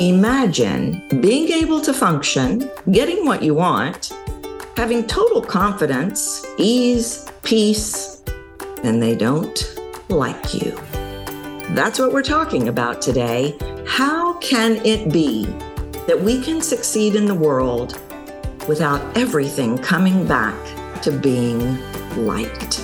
Imagine being able to function, getting what you want, having total confidence, ease, peace, and they don't like you. That's what we're talking about today. How can it be that we can succeed in the world without everything coming back to being liked?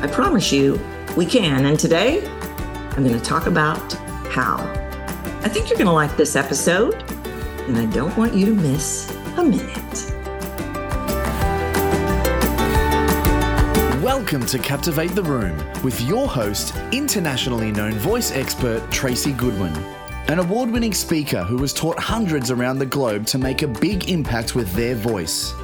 I promise you, we can. And today, I'm going to talk about how. I think you're going to like this episode, and I don't want you to miss a minute. Welcome to Captivate the Room with your host, internationally known voice expert Tracy Goodwin, an award winning speaker who has taught hundreds around the globe to make a big impact with their voice.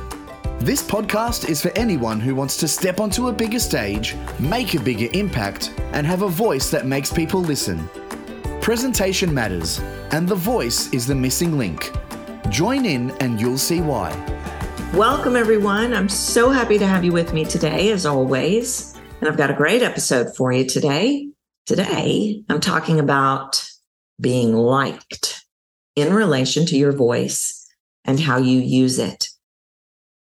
This podcast is for anyone who wants to step onto a bigger stage, make a bigger impact, and have a voice that makes people listen. Presentation matters, and the voice is the missing link. Join in and you'll see why. Welcome, everyone. I'm so happy to have you with me today, as always. And I've got a great episode for you today. Today, I'm talking about being liked in relation to your voice and how you use it.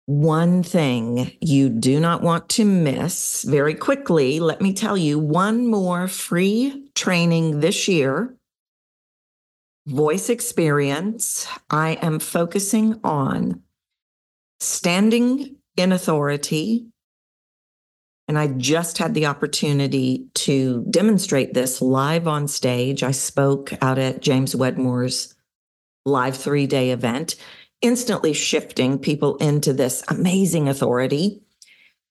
One thing you do not want to miss very quickly, let me tell you one more free training this year voice experience. I am focusing on standing in authority. And I just had the opportunity to demonstrate this live on stage. I spoke out at James Wedmore's live three day event instantly shifting people into this amazing authority.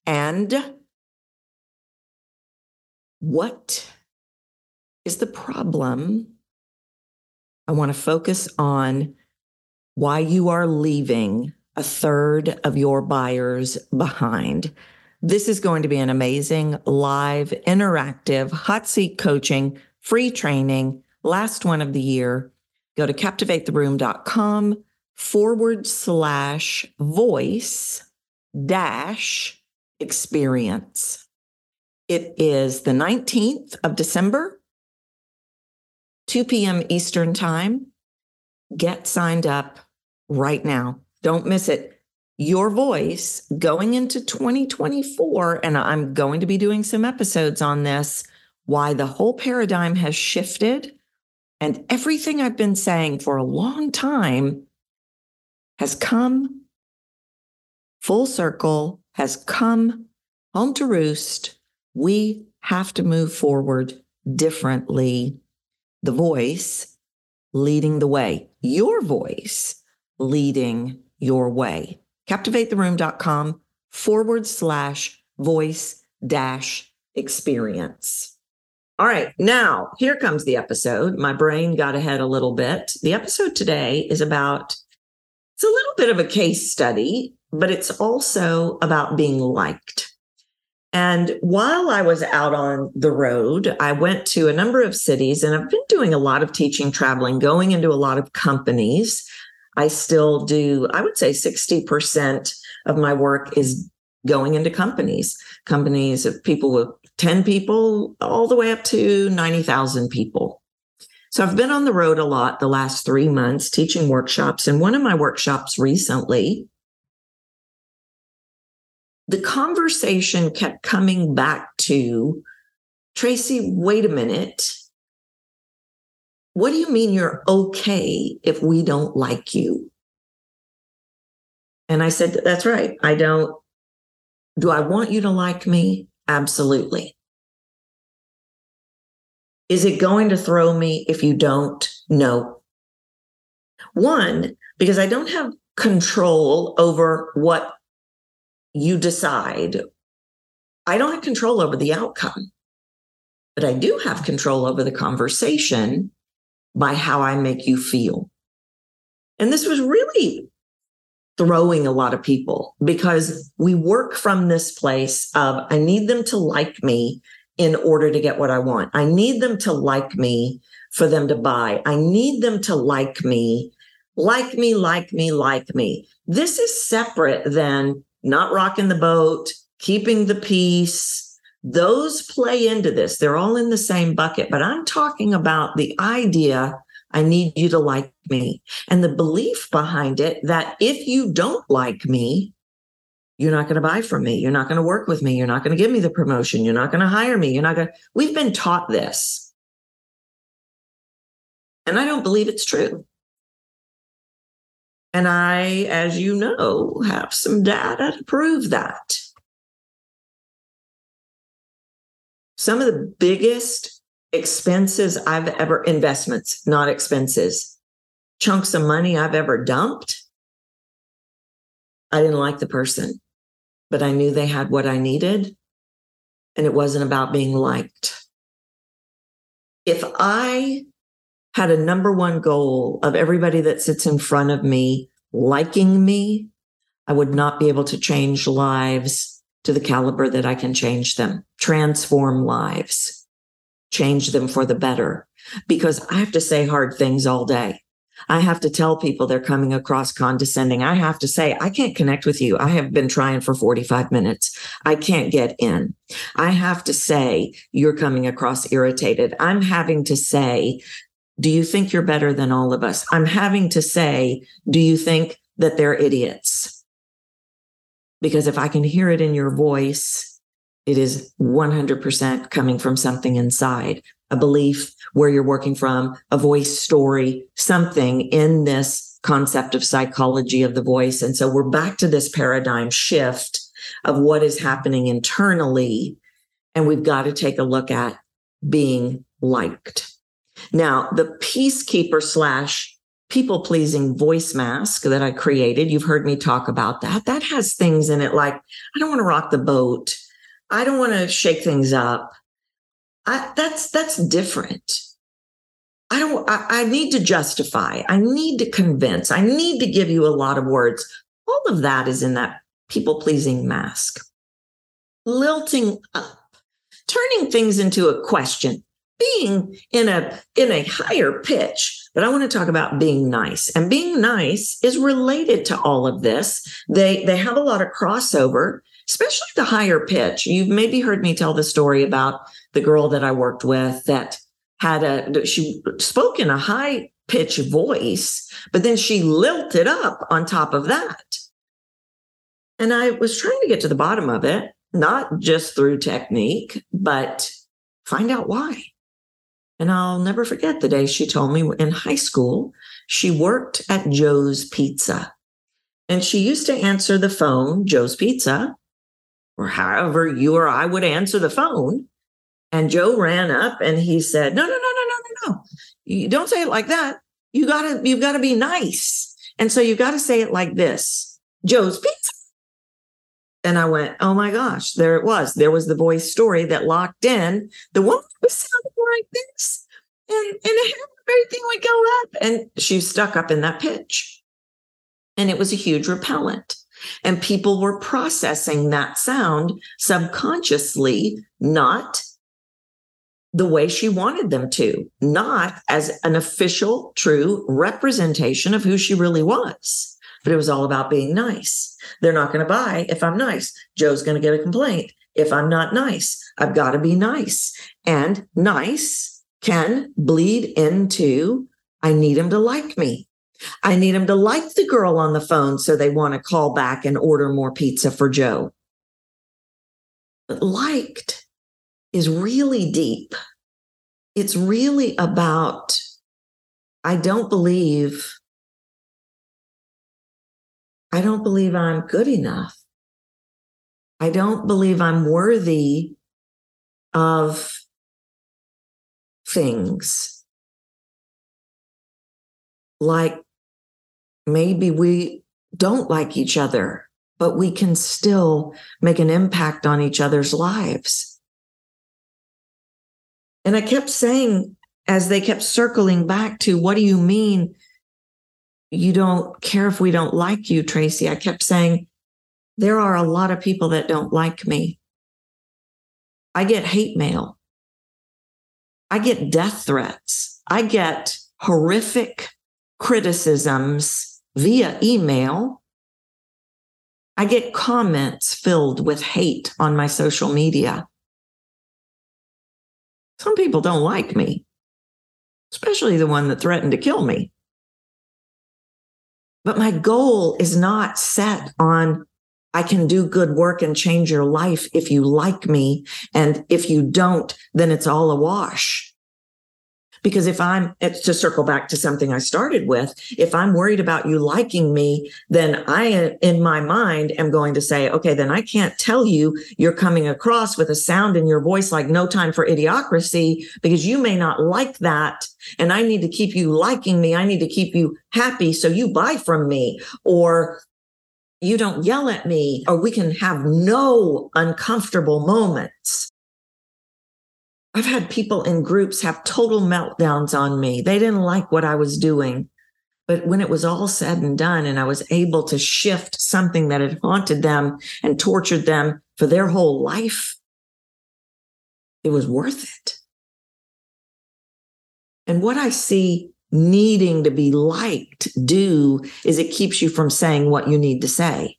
And what is the problem? I want to focus on why you are leaving a third of your buyers behind. This is going to be an amazing live, interactive, hot seat coaching, free training, last one of the year. Go to captivatetheroom.com forward slash voice dash experience. It is the 19th of December, 2 p.m. Eastern Time. Get signed up right now. Don't miss it. Your voice going into 2024, and I'm going to be doing some episodes on this why the whole paradigm has shifted. And everything I've been saying for a long time has come full circle, has come home to roost. We have to move forward differently. The voice leading the way, your voice leading your way. CaptivateTheRoom.com forward slash voice dash experience. All right, now here comes the episode. My brain got ahead a little bit. The episode today is about it's a little bit of a case study, but it's also about being liked. And while I was out on the road, I went to a number of cities and I've been doing a lot of teaching, traveling, going into a lot of companies. I still do, I would say 60% of my work is going into companies, companies of people with 10 people all the way up to 90,000 people. So I've been on the road a lot the last three months teaching workshops. And one of my workshops recently, the conversation kept coming back to Tracy, wait a minute. What do you mean you're okay if we don't like you? And I said, That's right. I don't. Do I want you to like me? Absolutely. Is it going to throw me if you don't? No. One, because I don't have control over what you decide. I don't have control over the outcome, but I do have control over the conversation by how I make you feel. And this was really throwing a lot of people because we work from this place of I need them to like me in order to get what I want. I need them to like me for them to buy. I need them to like me, like me, like me, like me. This is separate than not rocking the boat, keeping the peace. Those play into this. They're all in the same bucket, but I'm talking about the idea I need you to like me. And the belief behind it that if you don't like me, you're not going to buy from me. You're not going to work with me. You're not going to give me the promotion. You're not going to hire me. You're not going to. We've been taught this. And I don't believe it's true. And I, as you know, have some data to prove that. Some of the biggest expenses I've ever, investments, not expenses, chunks of money I've ever dumped. I didn't like the person, but I knew they had what I needed. And it wasn't about being liked. If I had a number one goal of everybody that sits in front of me liking me, I would not be able to change lives to the caliber that I can change them, transform lives, change them for the better. Because I have to say hard things all day. I have to tell people they're coming across condescending. I have to say, I can't connect with you. I have been trying for 45 minutes. I can't get in. I have to say, you're coming across irritated. I'm having to say, do you think you're better than all of us? I'm having to say, do you think that they're idiots? Because if I can hear it in your voice, it is 100% coming from something inside, a belief where you're working from, a voice story, something in this concept of psychology of the voice. And so we're back to this paradigm shift of what is happening internally. And we've got to take a look at being liked. Now, the peacekeeper slash people pleasing voice mask that I created, you've heard me talk about that. That has things in it like, I don't want to rock the boat. I don't want to shake things up. I, that's, that's different. I don't, I, I need to justify. I need to convince. I need to give you a lot of words. All of that is in that people pleasing mask. Lilting up, turning things into a question being in a in a higher pitch but i want to talk about being nice and being nice is related to all of this they they have a lot of crossover especially the higher pitch. You've maybe heard me tell the story about the girl that i worked with that had a she spoke in a high pitch voice but then she lilted up on top of that. And i was trying to get to the bottom of it not just through technique but find out why. And I'll never forget the day she told me in high school, she worked at Joe's Pizza. And she used to answer the phone, Joe's Pizza, or however you or I would answer the phone. And Joe ran up and he said, No, no, no, no, no, no, no. You don't say it like that. You gotta, you've got to be nice. And so you've got to say it like this Joe's Pizza. And I went, oh my gosh, there it was. There was the voice story that locked in. The woman was sounding like this. And, and everything would go up. And she stuck up in that pitch. And it was a huge repellent. And people were processing that sound subconsciously, not the way she wanted them to, not as an official, true representation of who she really was but it was all about being nice. They're not going to buy if I'm nice. Joe's going to get a complaint if I'm not nice. I've got to be nice. And nice can bleed into I need him to like me. I need him to like the girl on the phone so they want to call back and order more pizza for Joe. But liked is really deep. It's really about, I don't believe I don't believe I'm good enough. I don't believe I'm worthy of things. Like maybe we don't like each other, but we can still make an impact on each other's lives. And I kept saying, as they kept circling back to, what do you mean you don't care if we don't like you, Tracy. I kept saying, there are a lot of people that don't like me. I get hate mail. I get death threats. I get horrific criticisms via email. I get comments filled with hate on my social media. Some people don't like me. especially the one that threatened to kill me. But my goal is not set on I can do good work and change your life if you like me. And if you don't, then it's all a wash. Because if I'm, to circle back to something I started with, if I'm worried about you liking me, then I, in my mind, am going to say, okay, then I can't tell you you're coming across with a sound in your voice like no time for idiocracy because you may not like that. And I need to keep you liking me. I need to keep you happy. So you buy from me or you don't yell at me or we can have no uncomfortable moments. I've had people in groups have total meltdowns on me. They didn't like what I was doing. But when it was all said and done, and I was able to shift something that had haunted them and tortured them for their whole life, it was worth it. And what I see needing to be liked do is it keeps you from saying what you need to say.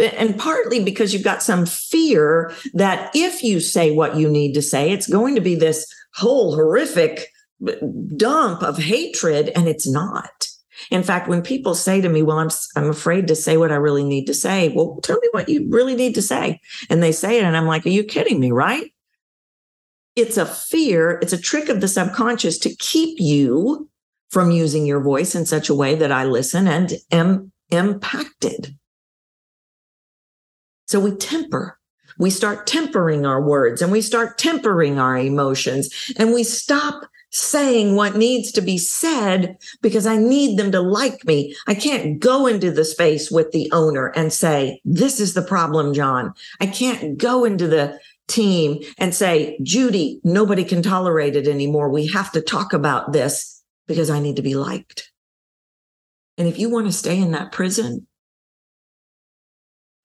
And partly because you've got some fear that if you say what you need to say, it's going to be this whole horrific dump of hatred, and it's not. In fact, when people say to me, "Well, I'm I'm afraid to say what I really need to say," well, tell me what you really need to say, and they say it, and I'm like, "Are you kidding me?" Right? It's a fear. It's a trick of the subconscious to keep you from using your voice in such a way that I listen and am impacted. So we temper. We start tempering our words and we start tempering our emotions and we stop saying what needs to be said because I need them to like me. I can't go into the space with the owner and say, this is the problem, John. I can't go into the team and say, Judy, nobody can tolerate it anymore. We have to talk about this because I need to be liked. And if you want to stay in that prison,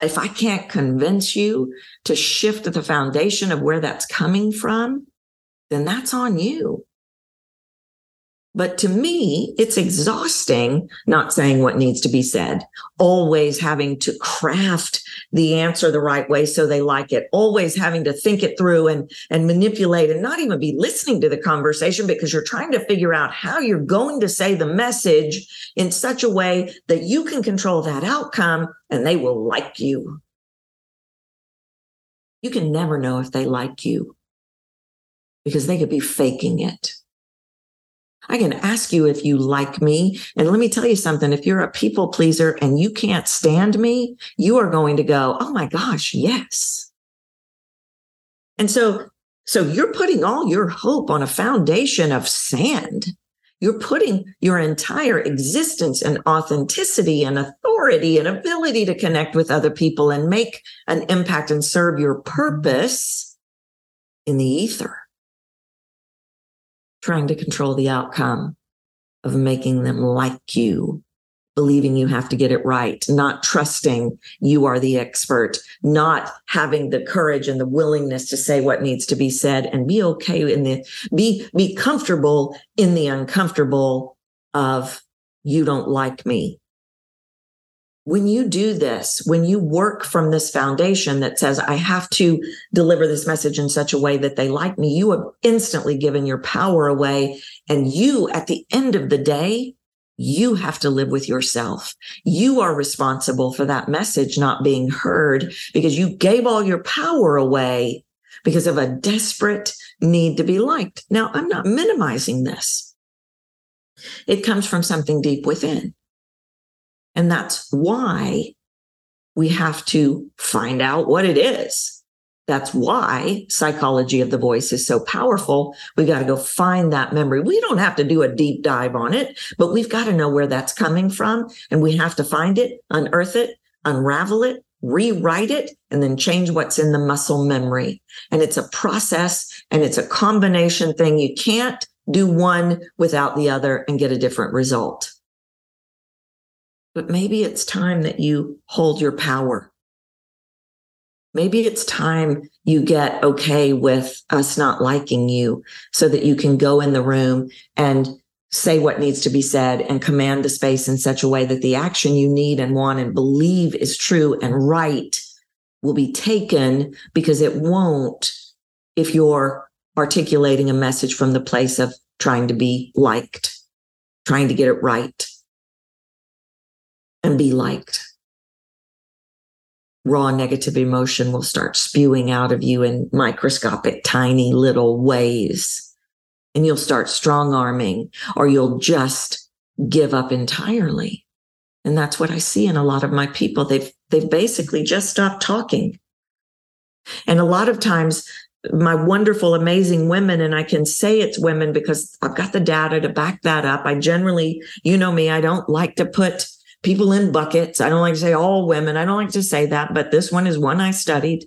if I can't convince you to shift the foundation of where that's coming from, then that's on you. But to me, it's exhausting not saying what needs to be said, always having to craft the answer the right way so they like it, always having to think it through and, and manipulate and not even be listening to the conversation because you're trying to figure out how you're going to say the message in such a way that you can control that outcome and they will like you. You can never know if they like you because they could be faking it. I can ask you if you like me. And let me tell you something. If you're a people pleaser and you can't stand me, you are going to go, Oh my gosh, yes. And so, so you're putting all your hope on a foundation of sand. You're putting your entire existence and authenticity and authority and ability to connect with other people and make an impact and serve your purpose in the ether trying to control the outcome of making them like you, believing you have to get it right, not trusting you are the expert, not having the courage and the willingness to say what needs to be said and be okay in the be be comfortable in the uncomfortable of you don't like me when you do this, when you work from this foundation that says, I have to deliver this message in such a way that they like me, you have instantly given your power away. And you, at the end of the day, you have to live with yourself. You are responsible for that message not being heard because you gave all your power away because of a desperate need to be liked. Now, I'm not minimizing this. It comes from something deep within. And that's why we have to find out what it is. That's why psychology of the voice is so powerful. We got to go find that memory. We don't have to do a deep dive on it, but we've got to know where that's coming from. And we have to find it, unearth it, unravel it, rewrite it, and then change what's in the muscle memory. And it's a process and it's a combination thing. You can't do one without the other and get a different result but maybe it's time that you hold your power. Maybe it's time you get okay with us not liking you so that you can go in the room and say what needs to be said and command the space in such a way that the action you need and want and believe is true and right will be taken because it won't if you're articulating a message from the place of trying to be liked, trying to get it right and be liked. Raw negative emotion will start spewing out of you in microscopic, tiny little ways. And you'll start strong arming or you'll just give up entirely. And that's what I see in a lot of my people. They've, they've basically just stopped talking. And a lot of times my wonderful, amazing women, and I can say it's women because I've got the data to back that up. I generally, you know me, I don't like to put people in buckets. I don't like to say all women. I don't like to say that, but this one is one I studied.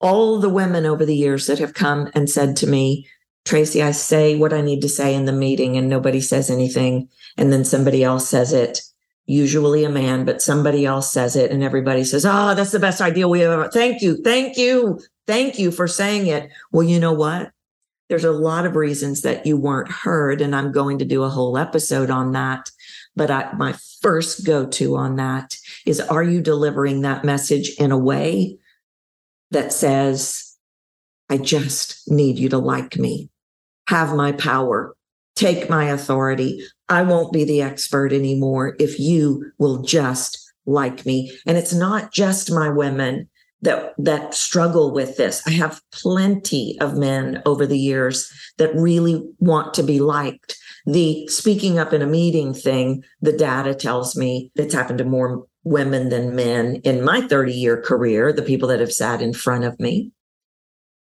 All the women over the years that have come and said to me, Tracy, I say what I need to say in the meeting and nobody says anything. And then somebody else says it usually a man, but somebody else says it and everybody says, Oh, that's the best idea we ever. Thank you. Thank you. Thank you for saying it. Well, you know what? There's a lot of reasons that you weren't heard. And I'm going to do a whole episode on that. But I, my first go to on that is Are you delivering that message in a way that says, I just need you to like me, have my power, take my authority. I won't be the expert anymore if you will just like me. And it's not just my women that that struggle with this. I have plenty of men over the years that really want to be liked. The speaking up in a meeting thing, the data tells me it's happened to more women than men in my 30 year career, the people that have sat in front of me.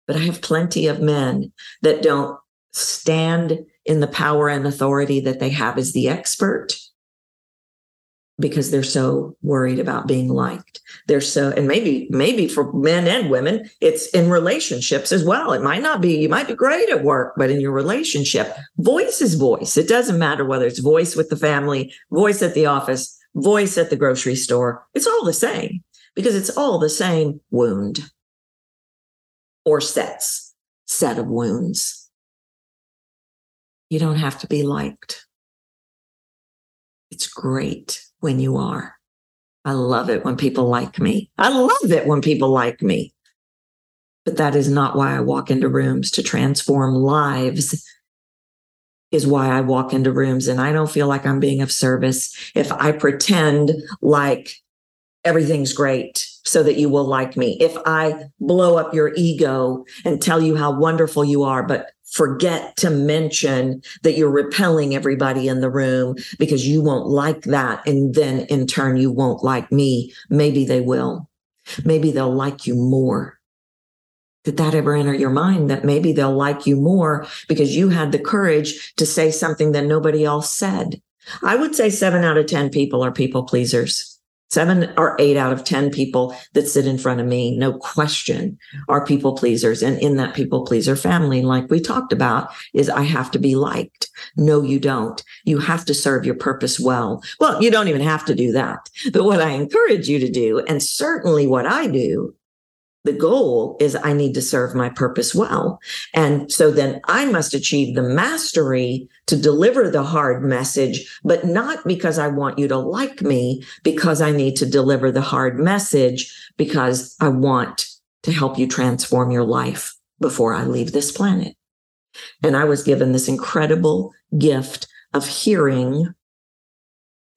But I have plenty of men that don't stand in the power and authority that they have as the expert because they're so worried about being liked. They're so, and maybe, maybe for men and women, it's in relationships as well. It might not be, you might be great at work, but in your relationship, voice is voice. It doesn't matter whether it's voice with the family, voice at the office, voice at the grocery store. It's all the same because it's all the same wound or sets, set of wounds. You don't have to be liked. It's great when you are. I love it when people like me. I love it when people like me. But that is not why I walk into rooms to transform lives, is why I walk into rooms. And I don't feel like I'm being of service if I pretend like everything's great so that you will like me. If I blow up your ego and tell you how wonderful you are, but forget to mention that you're repelling everybody in the room because you won't like that. And then in turn, you won't like me. Maybe they will. Maybe they'll like you more. Did that ever enter your mind that maybe they'll like you more because you had the courage to say something that nobody else said? I would say seven out of 10 people are people pleasers seven or eight out of 10 people that sit in front of me, no question, are people pleasers. And in that people pleaser family, like we talked about, is I have to be liked. No, you don't. You have to serve your purpose well. Well, you don't even have to do that. But what I encourage you to do, and certainly what I do, the goal is I need to serve my purpose well. And so then I must achieve the mastery to deliver the hard message, but not because I want you to like me, because I need to deliver the hard message because I want to help you transform your life before I leave this planet. And I was given this incredible gift of hearing.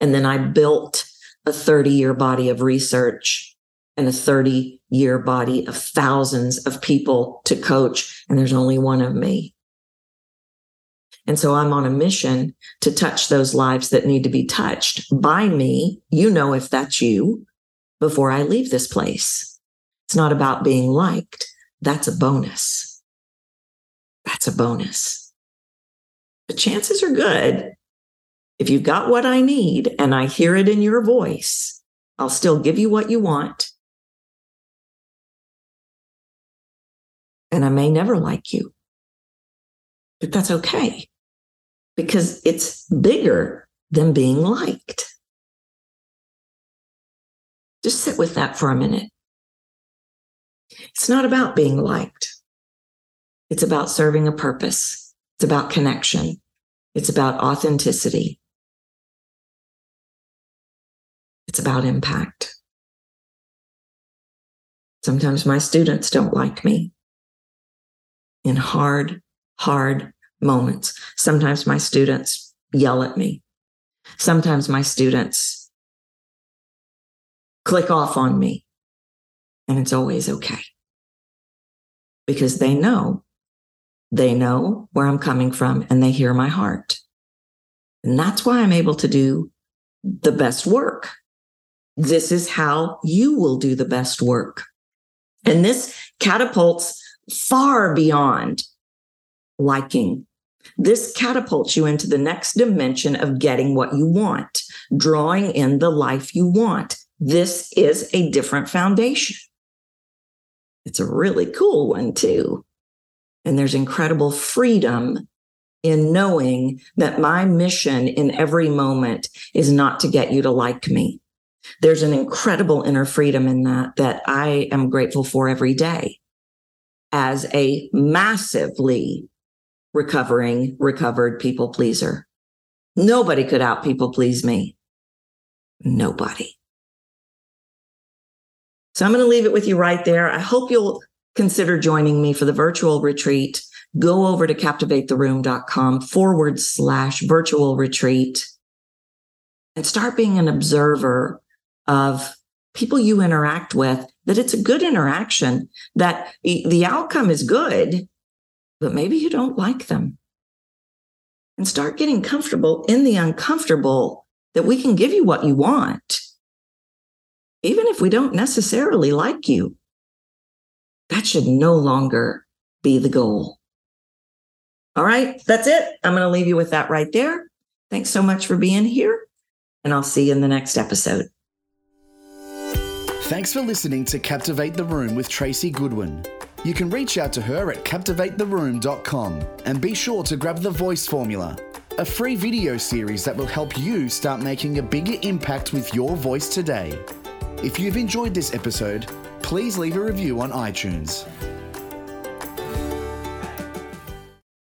And then I built a 30 year body of research and a 30 year body of thousands of people to coach. And there's only one of me. And so I'm on a mission to touch those lives that need to be touched by me. You know, if that's you before I leave this place. It's not about being liked. That's a bonus. That's a bonus. The chances are good. If you've got what I need and I hear it in your voice, I'll still give you what you want and I may never like you. But that's okay because it's bigger than being liked. Just sit with that for a minute. It's not about being liked. It's about serving a purpose. It's about connection. It's about authenticity. It's about impact. Sometimes my students don't like me in hard, hard moments. Sometimes my students yell at me. Sometimes my students click off on me. And it's always okay because they know, they know where I'm coming from and they hear my heart. And that's why I'm able to do the best work. This is how you will do the best work. And this catapults far beyond liking. This catapults you into the next dimension of getting what you want, drawing in the life you want. This is a different foundation. It's a really cool one, too. And there's incredible freedom in knowing that my mission in every moment is not to get you to like me. There's an incredible inner freedom in that that I am grateful for every day as a massively recovering, recovered people pleaser. Nobody could out people please me. Nobody. So I'm going to leave it with you right there. I hope you'll consider joining me for the virtual retreat. Go over to captivatetheroom.com forward slash virtual retreat and start being an observer of people you interact with, that it's a good interaction, that the outcome is good, but maybe you don't like them. And start getting comfortable in the uncomfortable that we can give you what you want even if we don't necessarily like you. That should no longer be the goal. All right, that's it. I'm going to leave you with that right there. Thanks so much for being here, and I'll see you in the next episode. Thanks for listening to Captivate the Room with Tracy Goodwin. You can reach out to her at captivatetheroom.com and be sure to grab the voice formula, a free video series that will help you start making a bigger impact with your voice today. If you've enjoyed this episode, please leave a review on iTunes.